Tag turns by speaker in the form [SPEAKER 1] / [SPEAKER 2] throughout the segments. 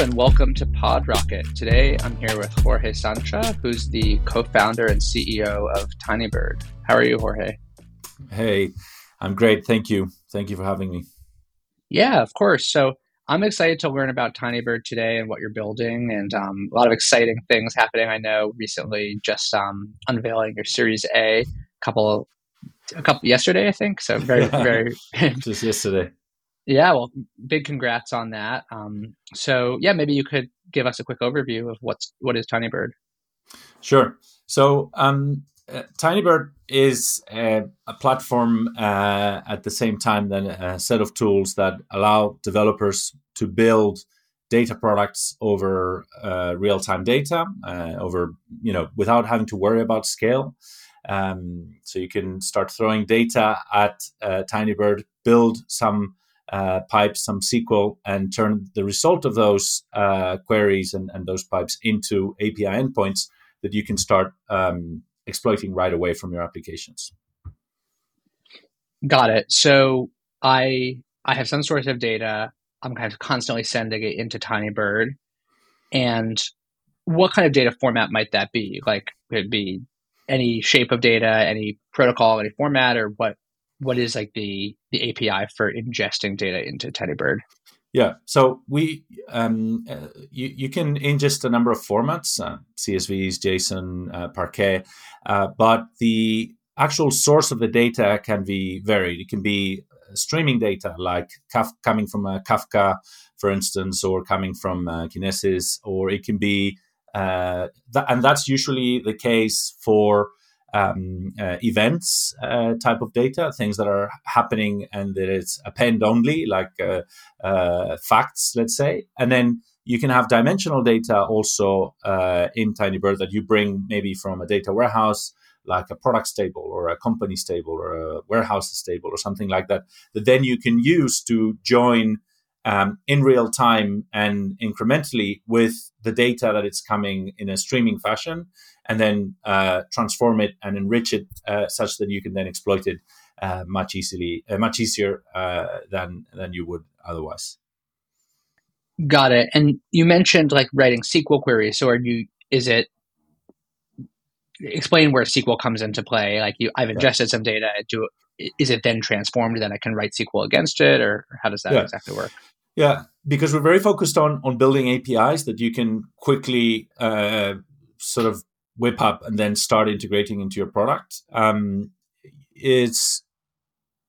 [SPEAKER 1] And welcome to PodRocket. Today I'm here with Jorge Sancha, who's the co founder and CEO of Tinybird. How are you, Jorge?
[SPEAKER 2] Hey, I'm great. Thank you. Thank you for having me.
[SPEAKER 1] Yeah, of course. So I'm excited to learn about Tinybird today and what you're building, and um, a lot of exciting things happening. I know recently just um, unveiling your Series A, A, couple, a couple yesterday, I think. So very, very
[SPEAKER 2] just yesterday.
[SPEAKER 1] Yeah, well, big congrats on that. Um, so yeah, maybe you could give us a quick overview of what's what is Tinybird.
[SPEAKER 2] Sure. So um, uh, Tinybird is a, a platform uh, at the same time than a set of tools that allow developers to build data products over uh, real-time data uh, over you know without having to worry about scale um, so you can start throwing data at uh, tinybird build some uh, pipes, some SQL, and turn the result of those uh, queries and, and, those pipes into API endpoints that you can start um, exploiting right away from your applications.
[SPEAKER 1] Got it. So I I have some source of data. I'm kind of constantly sending it into Tinybird, and what kind of data format might that be? Like, could it be any shape of data, any protocol, any format, or what? What is like the the API for ingesting data into Tinybird?
[SPEAKER 2] Yeah, so we um, uh, you you can ingest a number of formats, uh, CSVs, JSON, uh, Parquet, uh, but the actual source of the data can be varied. It can be uh, streaming data, like Kaf- coming from a Kafka, for instance, or coming from uh, Kinesis, or it can be, and that's usually the case for um, uh, events uh, type of data, things that are happening and that it's append only, like uh, uh facts, let's say. And then you can have dimensional data also uh, in Tinybird that you bring maybe from a data warehouse, like a products table or a company table or a warehouse table or something like that, that then you can use to join um, in real time and incrementally with the data that it's coming in a streaming fashion and then uh, transform it and enrich it uh, such that you can then exploit it uh, much easily, uh, much easier uh, than than you would otherwise.
[SPEAKER 1] Got it. And you mentioned like writing SQL queries. So are you? Is it? Explain where SQL comes into play. Like you, I've ingested yeah. some data. Do is it then transformed that I can write SQL against it, or how does that yeah. exactly work?
[SPEAKER 2] Yeah, because we're very focused on on building APIs that you can quickly uh, sort of whip up and then start integrating into your product. Um, it's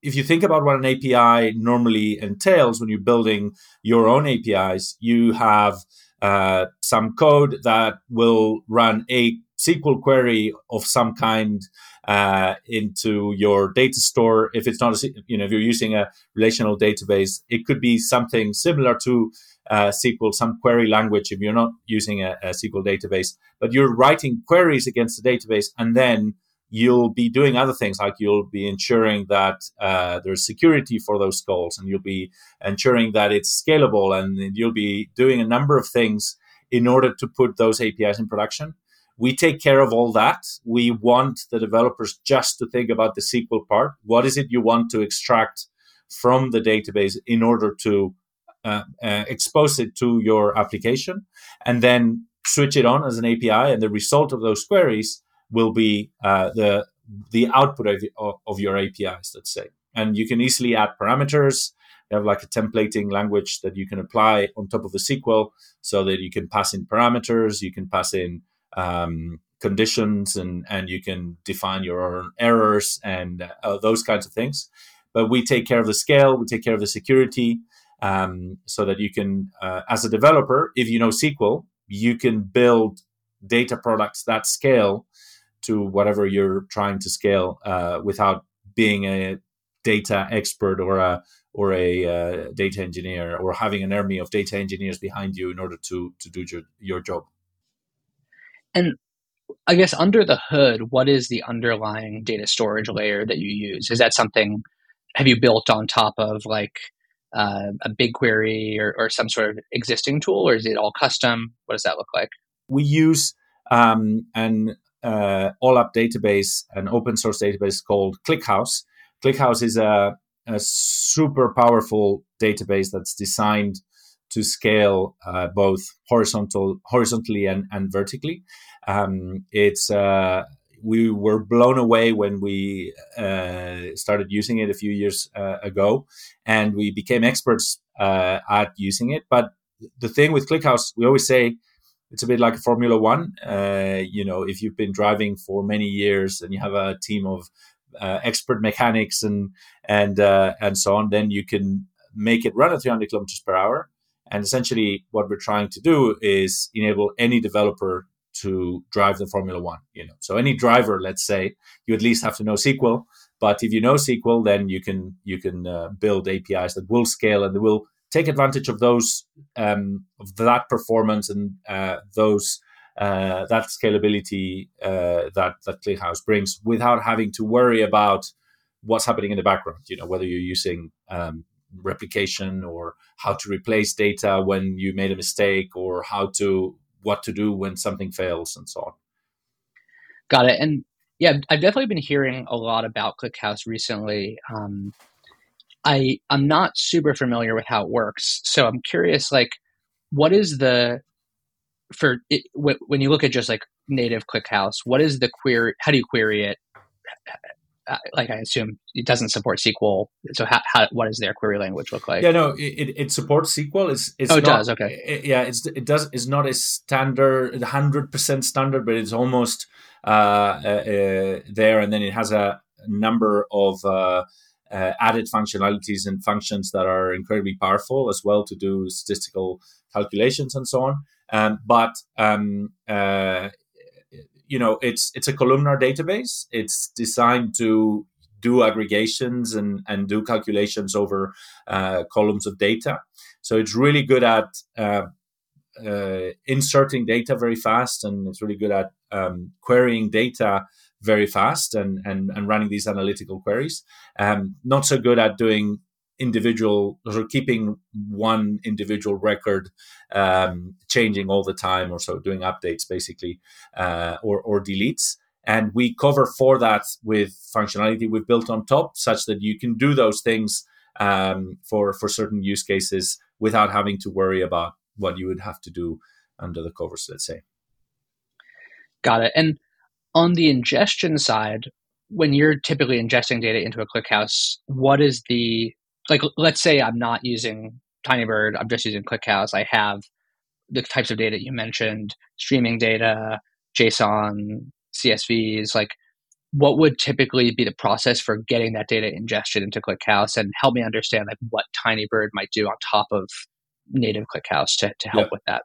[SPEAKER 2] if you think about what an API normally entails when you're building your own APIs, you have uh, some code that will run a SQL query of some kind uh, into your data store. If it's not, a, you know, if you're using a relational database, it could be something similar to uh, SQL, some query language if you're not using a, a, SQL database, but you're writing queries against the database and then you'll be doing other things like you'll be ensuring that uh, there's security for those calls and you'll be ensuring that it's scalable and you'll be doing a number of things in order to put those APIs in production. We take care of all that. We want the developers just to think about the SQL part. What is it you want to extract from the database in order to uh, uh, expose it to your application, and then switch it on as an API. And the result of those queries will be uh, the the output of, of your APIs. Let's say, and you can easily add parameters. You have like a templating language that you can apply on top of the SQL, so that you can pass in parameters. You can pass in um, conditions and and you can define your own errors and uh, those kinds of things. But we take care of the scale we take care of the security um, so that you can uh, as a developer if you know sql you can build data products that scale to whatever you're trying to scale uh, without being a data expert or a or a uh, data engineer or having an army of data engineers behind you in order to to do your, your job
[SPEAKER 1] and I guess under the hood, what is the underlying data storage layer that you use? Is that something have you built on top of like uh, a BigQuery or, or some sort of existing tool, or is it all custom? What does that look like?
[SPEAKER 2] We use um, an uh, OLAP database, an open source database called ClickHouse. ClickHouse is a, a super powerful database that's designed to scale uh, both horizontal, horizontally and, and vertically. Um, it's uh, we were blown away when we uh, started using it a few years uh, ago, and we became experts uh, at using it. But the thing with ClickHouse, we always say it's a bit like a Formula One. Uh, you know, if you've been driving for many years and you have a team of expert mechanics and and and so on, then you can make it run at 300 kilometers per hour. And essentially, what we're trying to do is enable any developer to drive the Formula One. You know, so any driver, let's say, you at least have to know SQL. But if you know SQL, then you can you can uh, build APIs that will scale and will take advantage of those um, of that performance and uh, those uh, that scalability uh, that that ClickHouse brings without having to worry about what's happening in the background. You know, whether you're using um, replication or how to replace data when you made a mistake or how to what to do when something fails and so on.
[SPEAKER 1] Got it. And yeah, I've definitely been hearing a lot about ClickHouse recently. Um, I I'm not super familiar with how it works, so I'm curious. Like, what is the for it, when you look at just like native ClickHouse? What is the query? How do you query it? Uh, like I assume it doesn't support SQL. So how, how what does their query language look like?
[SPEAKER 2] Yeah, no, it, it supports SQL. It's, it's
[SPEAKER 1] oh, it
[SPEAKER 2] not,
[SPEAKER 1] does. Okay.
[SPEAKER 2] It, yeah, it's it does. It's not a standard, hundred percent standard, but it's almost uh, uh, uh, there. And then it has a number of uh, uh, added functionalities and functions that are incredibly powerful as well to do statistical calculations and so on. Um, but um, uh, you know, it's it's a columnar database. It's designed to do aggregations and and do calculations over uh, columns of data. So it's really good at uh, uh, inserting data very fast, and it's really good at um, querying data very fast and, and, and running these analytical queries. Um, not so good at doing individual or keeping one individual record um, changing all the time or so doing updates basically uh, or, or deletes. And we cover for that with functionality we've built on top such that you can do those things um, for for certain use cases without having to worry about what you would have to do under the covers let's say.
[SPEAKER 1] Got it. And on the ingestion side, when you're typically ingesting data into a ClickHouse, what is the like? Let's say I'm not using Tinybird, I'm just using ClickHouse. I have the types of data you mentioned, streaming data, JSON, CSVs. Like, what would typically be the process for getting that data ingestion into ClickHouse, and help me understand like what Tinybird might do on top of native ClickHouse to to help with that.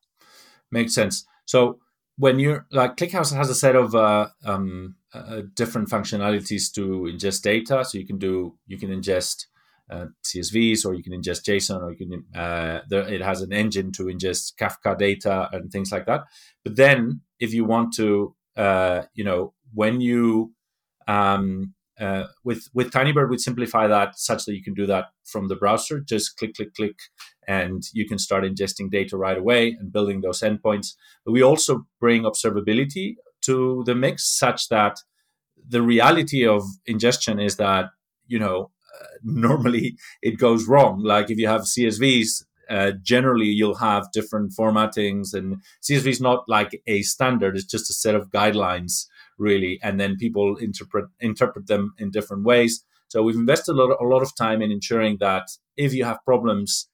[SPEAKER 2] Makes sense. So when you're like ClickHouse has a set of uh, um, uh, different functionalities to ingest data. So you can do you can ingest uh, CSVs or you can ingest JSON or you can uh, there, it has an engine to ingest Kafka data and things like that. But then if you want to, uh, you know, when you um, uh, with with Tinybird, we simplify that such that you can do that from the browser. Just click, click, click, and you can start ingesting data right away and building those endpoints. But we also bring observability to the mix, such that the reality of ingestion is that you know normally it goes wrong. Like if you have CSVs, uh, generally you'll have different formattings, and CSV is not like a standard; it's just a set of guidelines really, and then people interpret interpret them in different ways. So we've invested a lot, a lot of time in ensuring that if you have problems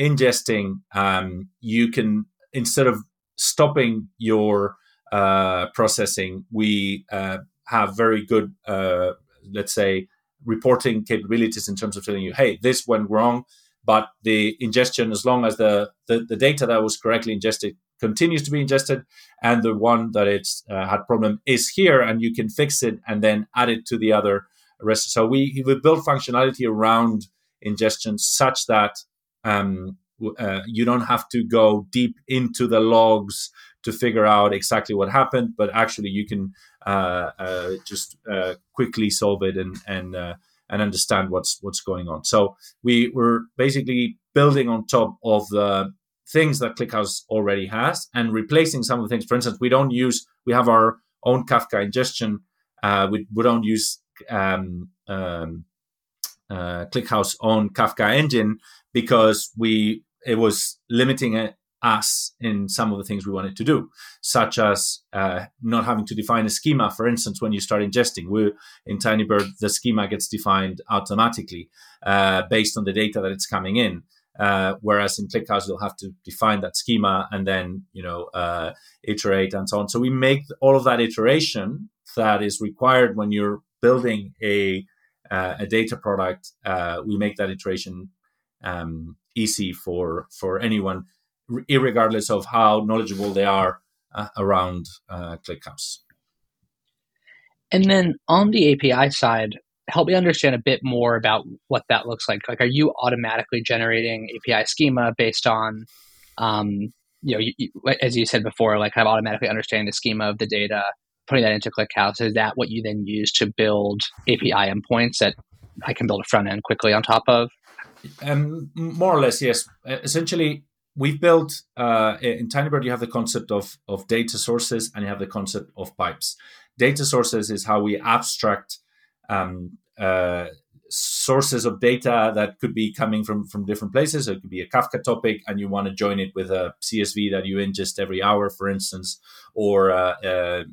[SPEAKER 2] ingesting, um, you can instead of stopping your uh, processing, we uh, have very good, uh, let's say, reporting capabilities in terms of telling you, hey, this went wrong, but the ingestion, as long as the, the, the data that was correctly ingested continues to be ingested and the one that it's uh, had problem is here and you can fix it and then add it to the other rest. So we we build functionality around ingestion such that um, uh, you don't have to go deep into the logs to figure out exactly what happened but actually you can just uh, quickly solve it and and uh, and understand what's what's going on so we were basically building on top of the things that ClickHouse already has and replacing some of the things. For instance, we don't use, we have our own Kafka ingestion. Uh, we, we don't use um, um, uh, ClickHouse own Kafka engine because we it was limiting us in some of the things we wanted to do, such as uh, not having to define a schema. For instance, when you start ingesting, we in Tinybird, the schema gets defined automatically uh, based on the data that it's coming in. Uh, whereas in ClickHouse, you'll have to define that schema and then you know uh, iterate and so on. So we make all of that iteration that is required when you're building a uh, a data product. Uh, we make that iteration um, easy for for anyone, regardless of how knowledgeable they are uh, around uh, ClickHouse.
[SPEAKER 1] And then on the API side, help me understand a bit more about what that looks like. Like, are you automatically generating API schema based on, um, you know, you, you, as you said before, like kind of automatically understanding the schema of the data, putting that into ClickHouse? Is that what you then use to build API endpoints that I can build a front end quickly on top of?
[SPEAKER 2] Um, more or less, yes. Essentially, we've built uh, in Tinybird. You have the concept of of data sources, and you have the concept of pipes. Data sources is how we abstract um, uh, sources of data that could be coming from from different places. So It could be a Kafka topic, and you want to join it with a CSV that you ingest every hour, for instance, or uh, uh,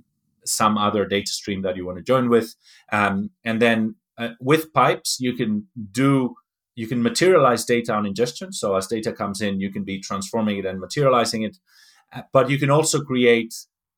[SPEAKER 2] some other data stream that you want to join with. Um, and then uh, with pipes, you can do you can materialize data on ingestion. So as data comes in, you can be transforming it and materializing it. Uh, but you can also create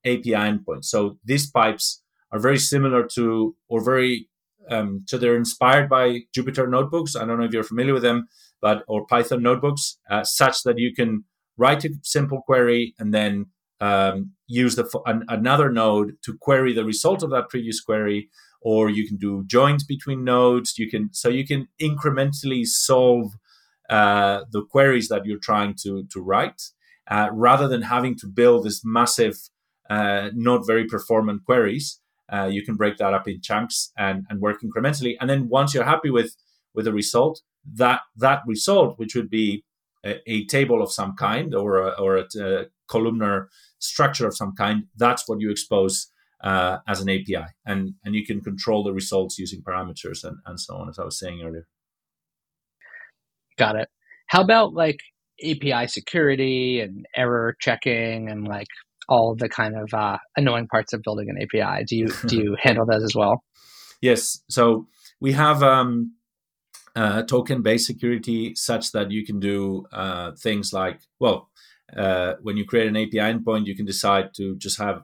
[SPEAKER 2] API endpoints. So these pipes are very similar to or very um, so they're inspired by Jupyter notebooks. I don't know if you're familiar with them, but or Python notebooks, uh, such that you can write a simple query and then um, use the an, another node to query the result of that previous query, or you can do joins between nodes. You can so you can incrementally solve uh, the queries that you're trying to to write, uh, rather than having to build this massive, uh, not very performant queries. Uh, you can break that up in chunks and, and work incrementally. And then once you're happy with with the result, that that result, which would be a, a table of some kind or a, or a, a columnar structure of some kind, that's what you expose uh, as an API. And, and you can control the results using parameters and, and so on, as I was saying earlier.
[SPEAKER 1] Got it. How about like API security and error checking and like all the kind of uh, annoying parts of building an API? Do you do you handle those as well?
[SPEAKER 2] Yes. So we have um, uh, token based security such that you can do uh, things like well uh, when you create an API endpoint, you can decide to just have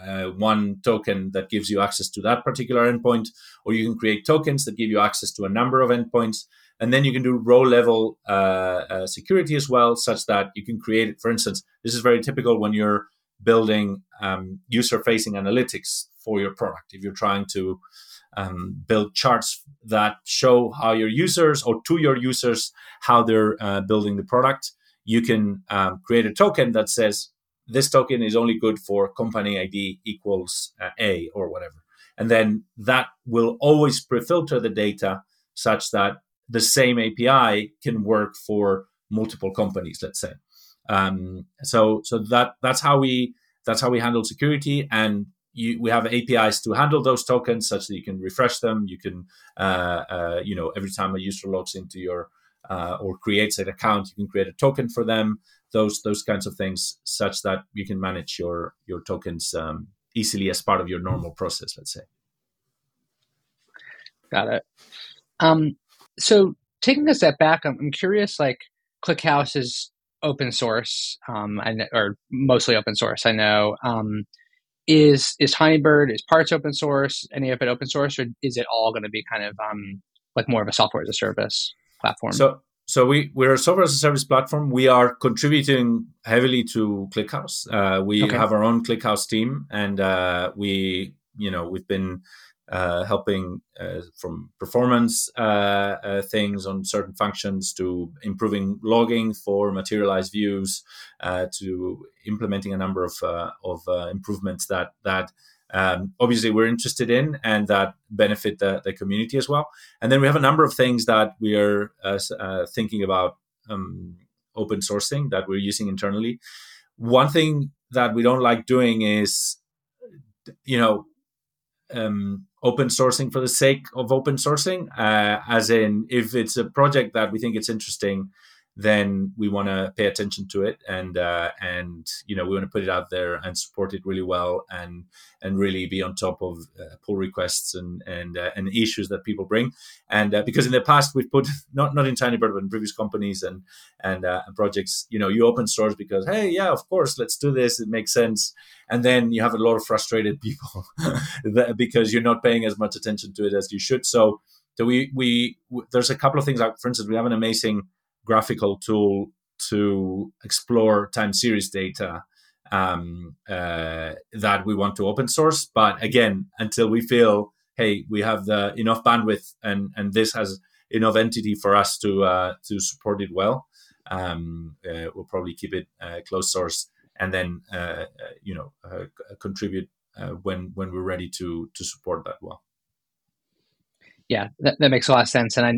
[SPEAKER 2] uh, one token that gives you access to that particular endpoint, or you can create tokens that give you access to a number of endpoints. And then you can do row level uh, uh, security as well, such that you can create, for instance, this is very typical when you're building um, user facing analytics for your product. If you're trying to um, build charts that show how your users or to your users how they're uh, building the product, you can um, create a token that says this token is only good for company ID equals uh, A or whatever. And then that will always pre-filter the data such that the same API can work for multiple companies, let's say. Um, so so that that's how we that's how we handle security and you, we have APIs to handle those tokens such that you can refresh them. You can, uh, uh, you know, every time a user logs into your uh, or creates an account, you can create a token for them. Those those kinds of things, such that you can manage your your tokens um, easily as part of your normal process. Let's say.
[SPEAKER 1] Got it. Um, so taking a step back, I'm, I'm curious. Like ClickHouse is open source, um, and or mostly open source. I know. Um, is is Tinybird is parts open source? Any of it open source, or is it all going to be kind of um, like more of a software as a service? platform?
[SPEAKER 2] So so we we're a software as a service platform. We are contributing heavily to ClickHouse. Uh, we okay. have our own ClickHouse team, and uh, we you know we've been uh, helping uh, from performance uh, uh, things on certain functions to improving logging for materialized views to implementing a number of of improvements that that um, obviously we're interested in and that benefit the, the community as well. And then we have a number of things that we are uh, uh, thinking about um, open sourcing that we're using internally. One thing that we don't like doing is, you know, um, open sourcing for the sake of open sourcing, uh, as in if it's a project that we think it's interesting, then we want to pay attention to it and uh, and you know we want to put it out there and support it really well and and really be on top of uh, pull requests and and uh, and issues that people bring. And uh, because in the past we've put not not in Tinybird but in previous companies and and, uh, projects you know you open source because hey yeah of course let's do this it makes sense. And then you have a lot of frustrated people because you're not paying as much attention to it as you should. So so we we there's a couple of things like for instance we have an amazing graphical tool to explore time series data um, uh, that we want to open source. But again, until we feel, hey, we have the enough bandwidth and and this has enough entity for us to uh, to support it well, um, uh, we'll probably keep it uh, closed source and then uh, uh, you know contribute when when we're ready to to support that well.
[SPEAKER 1] Yeah, that, that makes a lot of sense, and I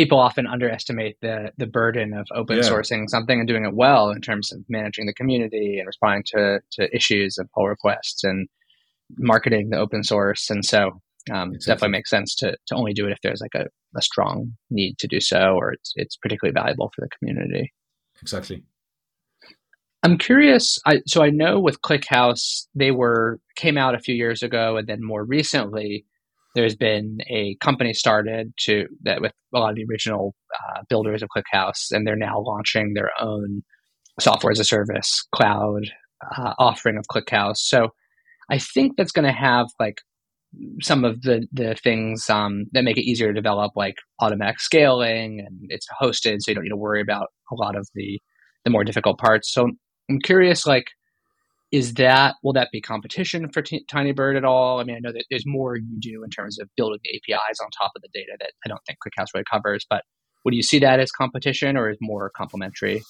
[SPEAKER 1] people often underestimate the the burden of open yeah. sourcing something and doing it well in terms of managing the community and responding to to issues and pull requests and marketing the open source. And so um, exactly. definitely makes sense to to only do it if there's like a, a strong need to do so or it's it's particularly valuable for the community.
[SPEAKER 2] Exactly.
[SPEAKER 1] I'm curious. I, so I know with ClickHouse, they were came out a few years ago, and then more recently, there's been a company started to that with a lot of the original uh, builders of ClickHouse, and they're now launching their own software as a service cloud uh, offering of ClickHouse. So I think that's going to have like some of the the things um, that make it easier to develop, like automatic scaling, and it's hosted, so you don't need to worry about a lot of the the more difficult parts. So I'm curious, like is that will that be competition for T- Tinybird at all? I mean, I know that there's more you do in terms of building the APIs on top of the data that I don't think ClickHouse really covers. But would you see that as competition or is more complementary?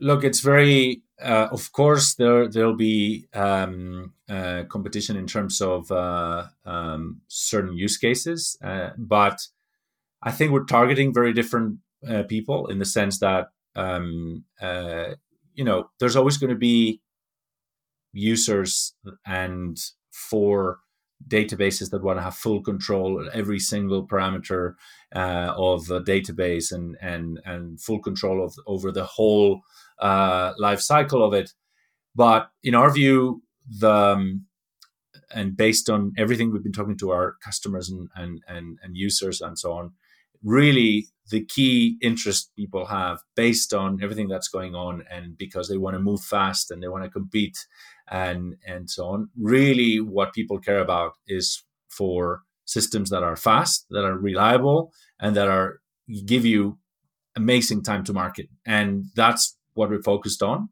[SPEAKER 2] Look, it's very. Uh, of course, there there'll be um, uh, competition in terms of uh, um, certain use cases, uh, but I think we're targeting very different uh, people in the sense that um, uh, you know there's always going to be users and for databases that want to have full control of every single parameter uh, of a database and and and full control of over the whole uh, life cycle of it. But in our view, the um, and based on everything we've been talking to our customers and and and, and users and so on, really the key interest people have based on everything that's going on and because they want to move fast and they want to compete and and so on. Really what people care about is for systems that are fast that are reliable and that are give you amazing time to market. And that's what we're focused on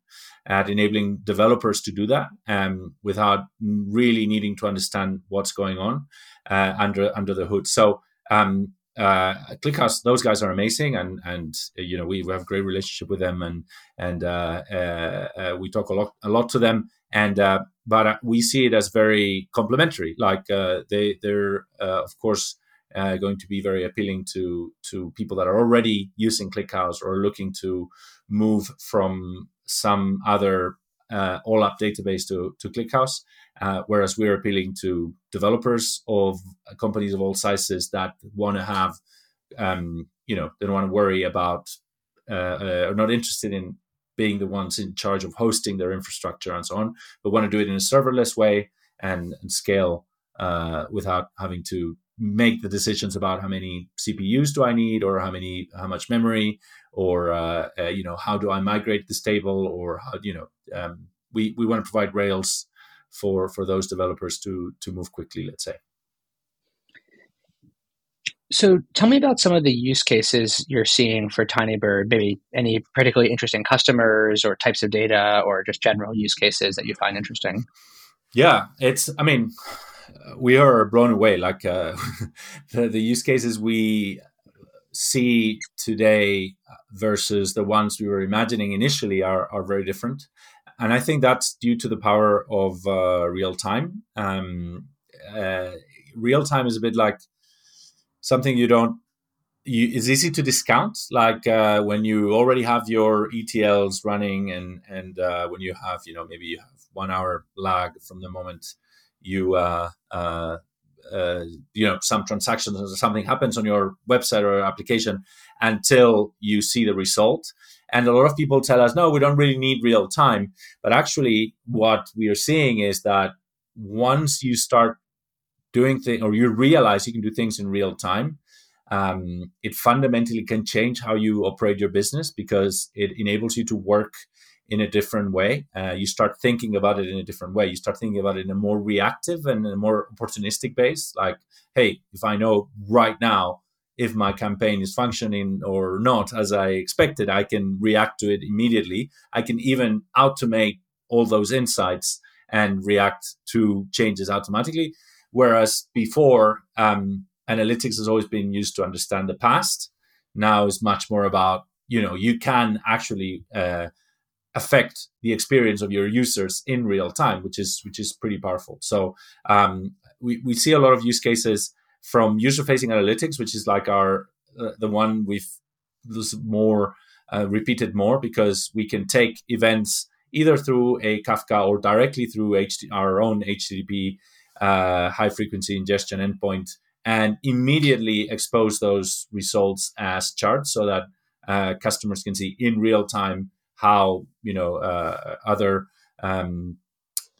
[SPEAKER 2] at enabling developers to do that um, without really needing to understand what's going on uh, under under the hood. So um, uh, ClickHouse, those guys are amazing, and and you know we, we have a great relationship with them, and and uh, uh, uh we talk a lot a lot to them, and uh, but uh, we see it as very complementary. Like they they're of course going to be very appealing to to people that are already using ClickHouse or looking to move from some other OLAP database to to ClickHouse. Uh, whereas we're appealing to developers of companies of all sizes that want to have, um, you know, they don't want to worry about uh, uh, are not interested in being the ones in charge of hosting their infrastructure and so on, but want to do it in a serverless way and, and scale uh, without having to make the decisions about how many CPUs do I need or how many how much memory or uh, uh, you know how do I migrate this table or how you know um, we we want to provide Rails for for those developers to to move quickly let's say
[SPEAKER 1] so tell me about some of the use cases you're seeing for tinybird maybe any particularly interesting customers or types of data or just general use cases that you find interesting
[SPEAKER 2] yeah it's i mean we are blown away like uh, the, the use cases we see today versus the ones we were imagining initially are, are very different and I think that's due to the power of uh, real time. Um, uh, real time is a bit like something you don't. You, it's easy to discount, like uh, when you already have your ETLs running, and and uh, when you have, you know, maybe you have one hour lag from the moment you uh, uh, uh, you know some transactions or something happens on your website or application until you see the result. And a lot of people tell us, no, we don't really need real time. But actually, what we are seeing is that once you start doing things or you realize you can do things in real time, um, it fundamentally can change how you operate your business because it enables you to work in a different way. Uh, you start thinking about it in a different way. You start thinking about it in a more reactive and a more opportunistic base. Like, hey, if I know right now if my campaign is functioning or not as I expected, I can react to it immediately. I can even automate all those insights and react to changes automatically. Whereas before, um, analytics has always been used to understand the past. Now is much more about you know you can actually uh, affect the experience of your users in real time, which is which is pretty powerful. So um, we we see a lot of use cases from user facing analytics, which is like our uh, the one we've more uh, repeated more because we can take events either through a Kafka or directly through HT, our own HTTP uh, high frequency ingestion endpoint and immediately expose those results as charts so that uh, customers can see in real time how you know uh, other um,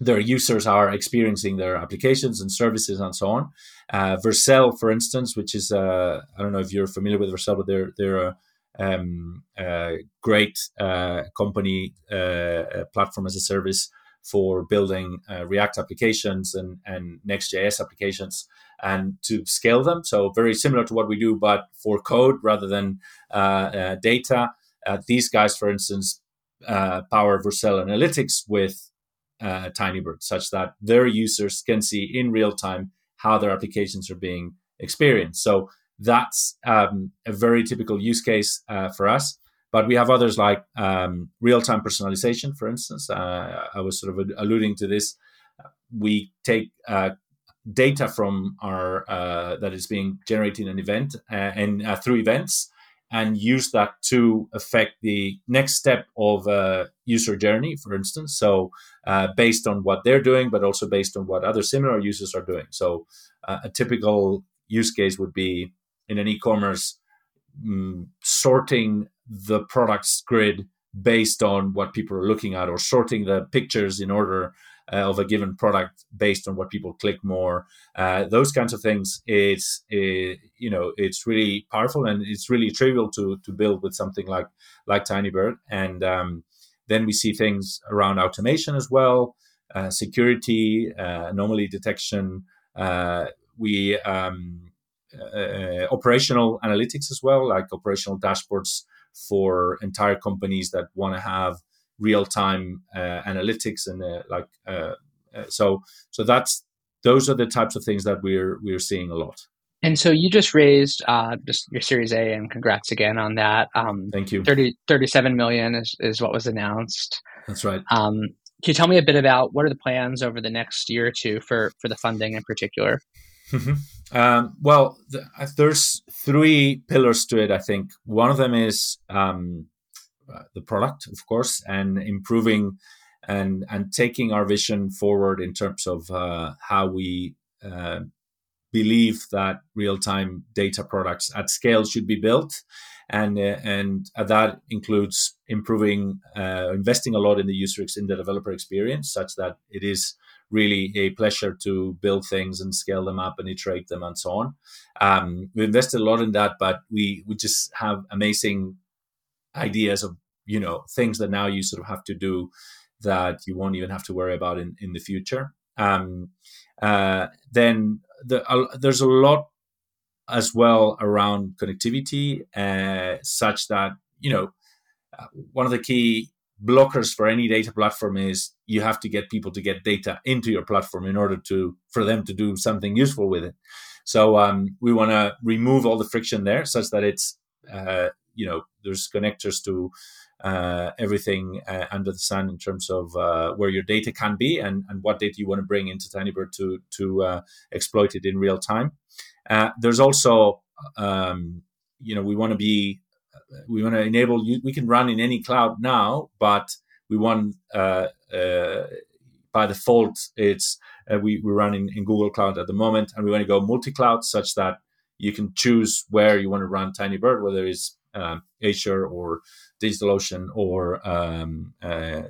[SPEAKER 2] their users are experiencing their applications and services and so on. Uh, Vercel, for instance, which is uh, I don't know if you're familiar with Vercel, but they're they're a, um, a great uh, company uh, platform as a service for building uh, React applications and, and Next.js applications and to scale them. So very similar to what we do, but for code rather than uh, uh, data. Uh, these guys, for instance, uh, power Vercel Analytics with uh, Tinybird, such that their users can see in real time how their applications are being experienced. So that's um, a very typical use case for us. But we have others like um, real time personalization, for instance. Uh, I was sort of alluding to this. We take uh, data from our uh, that is being generated in an event uh, and uh, through events and use that to affect the next step of a user journey, for instance. So, uh, based on what they're doing, but also based on what other similar users are doing. So, a typical use case would be in an e commerce mm, sorting the products grid based on what people are looking at or sorting the pictures in order uh, of a given product based on what people click more. Uh, those kinds of things it's it, you know it's really powerful and it's really trivial to to build with something like like tinybird and um, then we see things around automation as well uh, security uh, anomaly detection. Uh, we um, uh, operational analytics as well like operational dashboards for entire companies that want to have real time uh, analytics and uh, like uh, uh, so so that's those are the types of things that we're we're seeing a lot.
[SPEAKER 1] And so you just raised uh, just your Series A, and congrats again on that.
[SPEAKER 2] Um, Thank you.
[SPEAKER 1] 30, 37 million is, is what was announced.
[SPEAKER 2] That's right.
[SPEAKER 1] Um, can you tell me a bit about what are the plans over the next year or two for for the funding in particular?
[SPEAKER 2] Mm-hmm. Um, well, the, uh, there's three pillars to it. I think one of them is um, uh, the product, of course, and improving and and taking our vision forward in terms of uh, how we uh, believe that real time data products at scale should be built, and uh, and that includes improving, uh, investing a lot in the user in the developer experience, such that it is really a pleasure to build things and scale them up and iterate them and so on. Um, we invested a lot in that, but we we just have amazing ideas of you know things that now you sort of have to do that you won't even have to worry about in in the future. Um, uh, then the, uh, there's a lot as well around connectivity, uh, such that you know uh, one of the key blockers for any data platform is you have to get people to get data into your platform in order to for them to do something useful with it. So um, we want to remove all the friction there, such that it's uh, you know there's connectors to uh, everything uh, under the sun in terms of uh, where your data can be and, and what data you want to bring into Tinybird to to uh, exploit it in real time. Uh, there's also um, you know we want to be we want to enable you we can run in any cloud now but we want uh, uh, by default it's uh, we, we run in, in Google Cloud at the moment, and we want to go multi cloud such that you can choose where you want to run TinyBird, whether it's um, Azure or DigitalOcean or um, uh,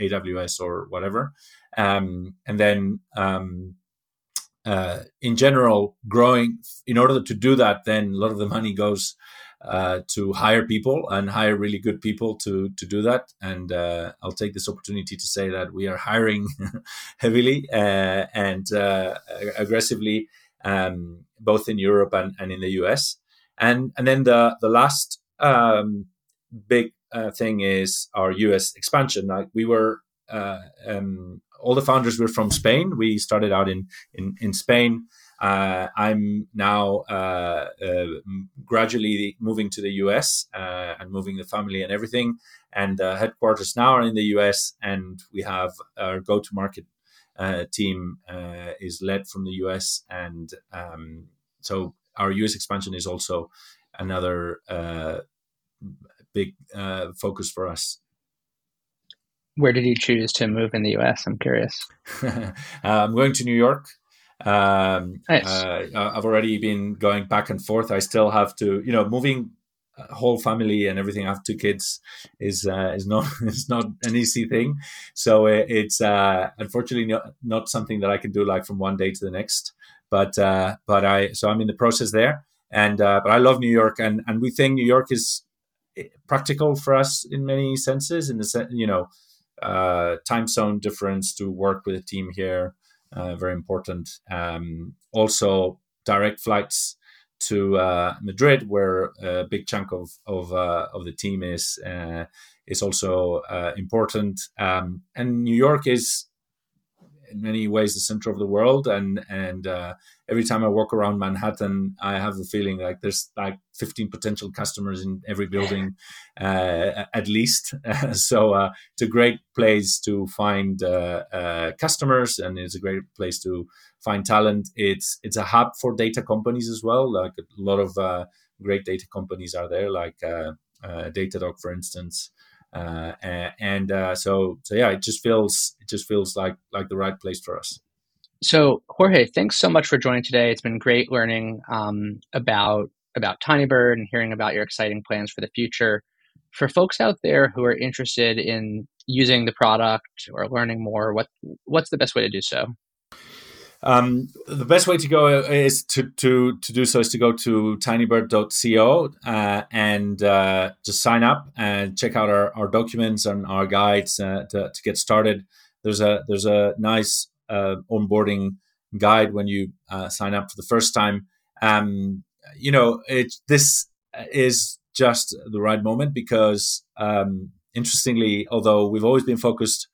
[SPEAKER 2] AWS or whatever. Um, and then um, uh, in general, growing in order to do that, then a lot of the money goes uh, to hire people and hire really good people to to do that. And uh, I'll take this opportunity to say that we are hiring heavily uh, and uh, aggressively, um, both in Europe and, and in the US. And and then the the last um, big uh, thing is our US expansion. Like we were um, all the founders were from Spain. We started out in in, in Spain. Uh, I'm now uh, uh, gradually moving to the US uh, and moving the family and everything. And headquarters now are in the US, and we have our go-to-market uh, team uh, is led from the US, and um, so our US expansion is also another big focus for us
[SPEAKER 1] where did you choose to move in the US? I'm curious.
[SPEAKER 2] uh, I'm going to New York. Um,
[SPEAKER 1] nice.
[SPEAKER 2] uh, I've already been going back and forth. I still have to, you know, moving a whole family and everything. I have two kids is uh, is not is not an easy thing. So it, it's uh, unfortunately not, not something that I can do like from one day to the next. But uh, but I so I'm in the process there, and uh, but I love New York, and and we think New York is eh, practical for us in many senses. In the sense, you know uh, time zone difference to work with a team here, uh, very important. Um, also, direct flights to uh, Madrid, where a big chunk of of, uh, of the team is uh, is also uh, important. Um, and New York is in many ways the center of the world and and uh, every time i walk around manhattan i have the feeling like there's like 15 potential customers in every building uh, at least. So uh, it's a great place to find uh, uh, customers and it's a great place to find talent. It's it's a hub for data companies as well. Like a lot of uh, great data companies are there like datadog for instance. Uh, and uh, so so yeah, it just feels it just feels like like the right place for us.
[SPEAKER 1] So Jorge, thanks so much for joining today. It's been great learning um, about about Tinybird and hearing about your exciting plans for the future. For folks out there who are interested in using the product or learning more, what what's the best way to do so?
[SPEAKER 2] Um, the best way to go is to, to, to do so is to go to tinybird.co uh, and uh, just sign up and check out our, our documents and our guides uh, to, to, get started. There's a there's a nice uh, onboarding guide when you uh, sign up for the first time. Um, you know, it this is just the right moment because um, interestingly, although we've always been focused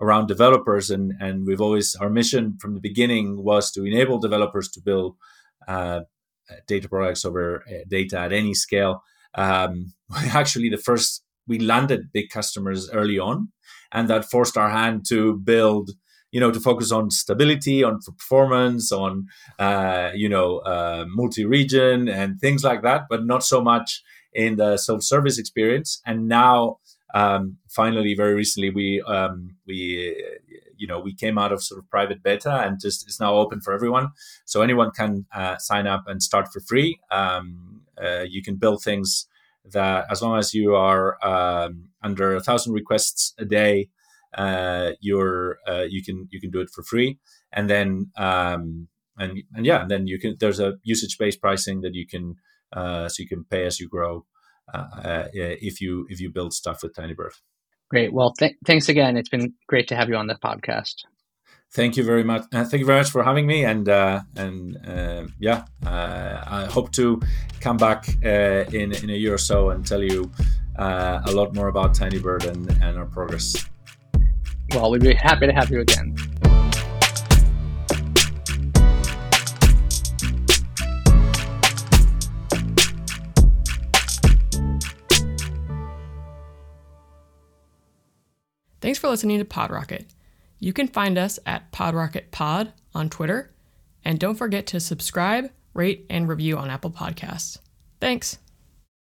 [SPEAKER 2] around developers and and we've always our mission from the beginning was to enable developers to build uh, data products over uh, data at any scale um, actually the first we landed big customers early on and that forced our hand to build you know to focus on stability on performance on uh, you know uh, multi-region and things like that but not so much in the self-service experience and now um, finally, very recently, we um, we you know we came out of sort of private beta and just it's now open for everyone. So anyone can uh, sign up and start for free. Um, uh, you can build things that as long as you are um, under a thousand requests a day, uh, you're uh, you can you can do it for free. And then um, and and yeah, and then you can there's a usage based pricing that you can uh, so you can pay as you grow. Uh, uh, if you if you build stuff with Tinybird.
[SPEAKER 1] Great. Well, th- thanks again. It's been great to have you on the podcast.
[SPEAKER 2] Thank you very much. Uh, thank you very much for having me, and uh, and uh, yeah, uh, I hope to come back in in a year or so and tell you a lot more about Tinybird and and our progress.
[SPEAKER 1] Well, we'd be happy to have you again.
[SPEAKER 3] Thanks for listening to PodRocket. You can find us at PodRocketPod on Twitter, and don't forget to subscribe, rate, and review on Apple Podcasts. Thanks.